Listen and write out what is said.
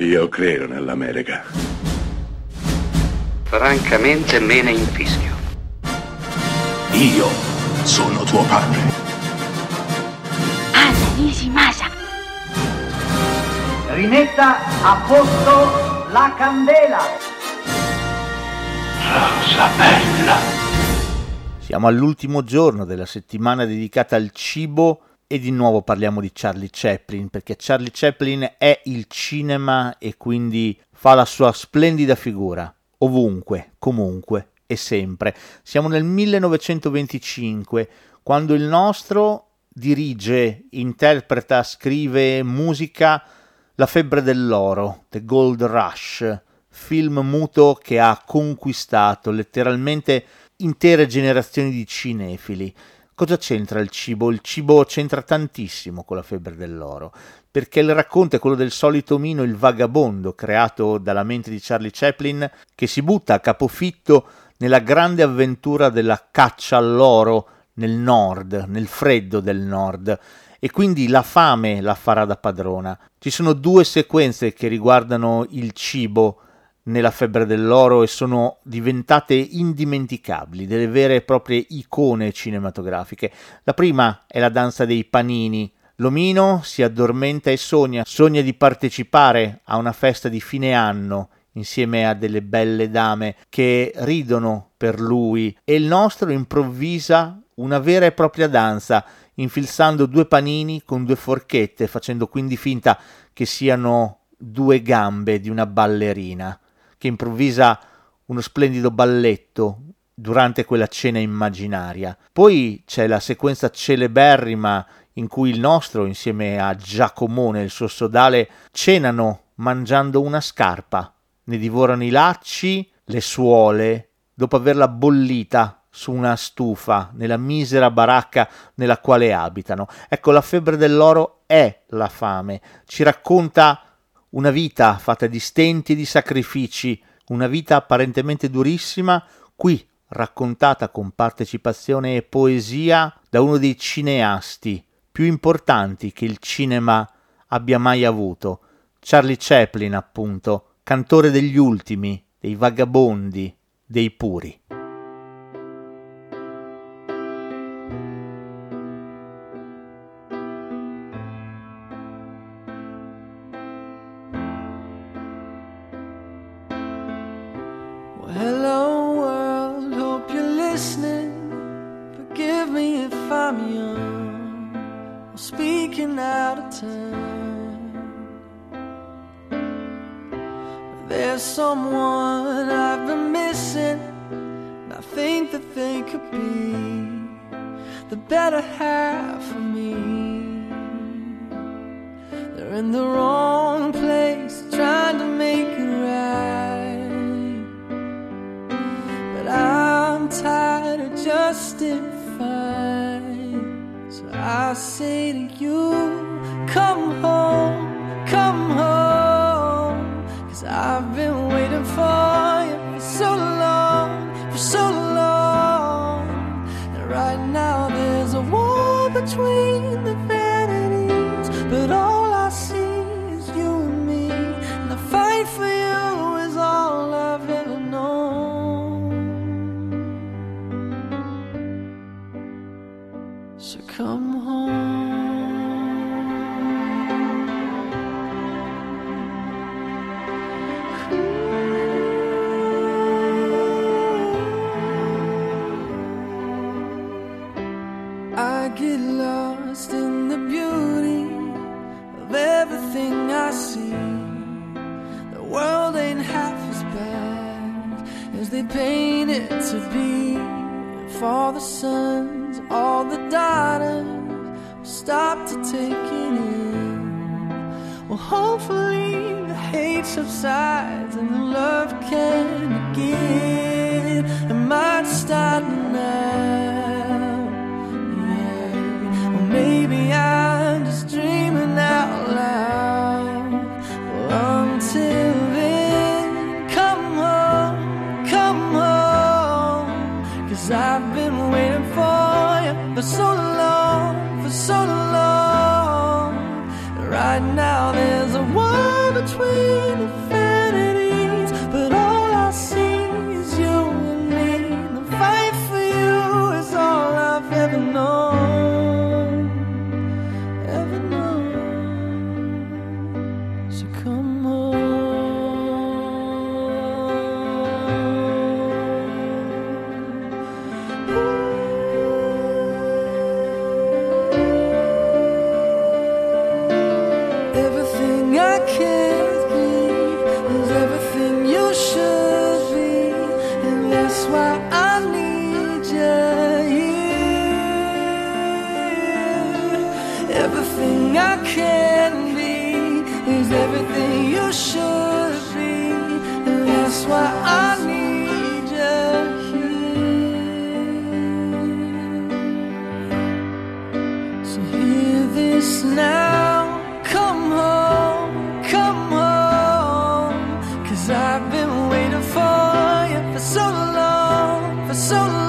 Io credo nell'America. Francamente me ne infischio. Io sono tuo padre. Anna Nishimasa. Rimetta a posto la candela. Rosa bella. Siamo all'ultimo giorno della settimana dedicata al cibo e di nuovo parliamo di Charlie Chaplin, perché Charlie Chaplin è il cinema e quindi fa la sua splendida figura, ovunque, comunque e sempre. Siamo nel 1925, quando il nostro dirige, interpreta, scrive musica La febbre dell'oro, The Gold Rush, film muto che ha conquistato letteralmente intere generazioni di cinefili. Cosa c'entra il cibo? Il cibo c'entra tantissimo con la febbre dell'oro, perché il racconto è quello del solito omino, il vagabondo, creato dalla mente di Charlie Chaplin, che si butta a capofitto nella grande avventura della caccia all'oro nel nord, nel freddo del nord, e quindi la fame la farà da padrona. Ci sono due sequenze che riguardano il cibo nella febbre dell'oro e sono diventate indimenticabili, delle vere e proprie icone cinematografiche. La prima è la danza dei panini. L'omino si addormenta e sogna, sogna di partecipare a una festa di fine anno insieme a delle belle dame che ridono per lui e il nostro improvvisa una vera e propria danza infilzando due panini con due forchette facendo quindi finta che siano due gambe di una ballerina che improvvisa uno splendido balletto durante quella cena immaginaria. Poi c'è la sequenza celeberrima in cui il nostro, insieme a Giacomone il suo sodale, cenano mangiando una scarpa, ne divorano i lacci, le suole, dopo averla bollita su una stufa nella misera baracca nella quale abitano. Ecco, la febbre dell'oro è la fame, ci racconta una vita fatta di stenti e di sacrifici, una vita apparentemente durissima, qui raccontata con partecipazione e poesia da uno dei cineasti più importanti che il cinema abbia mai avuto, Charlie Chaplin appunto, cantore degli ultimi, dei vagabondi, dei puri. Speaking out of turn. There's someone I've been missing, and I think that they could be the better half of me. They're in the wrong place, So come home. I get lost in the beauty of everything I see. The world ain't half as bad as they paint it to be. For the all the daughters stop to take it in. Well, hopefully the hate subsides and the love can why I need you. Everything I can be is everything you should be, and that's why I. so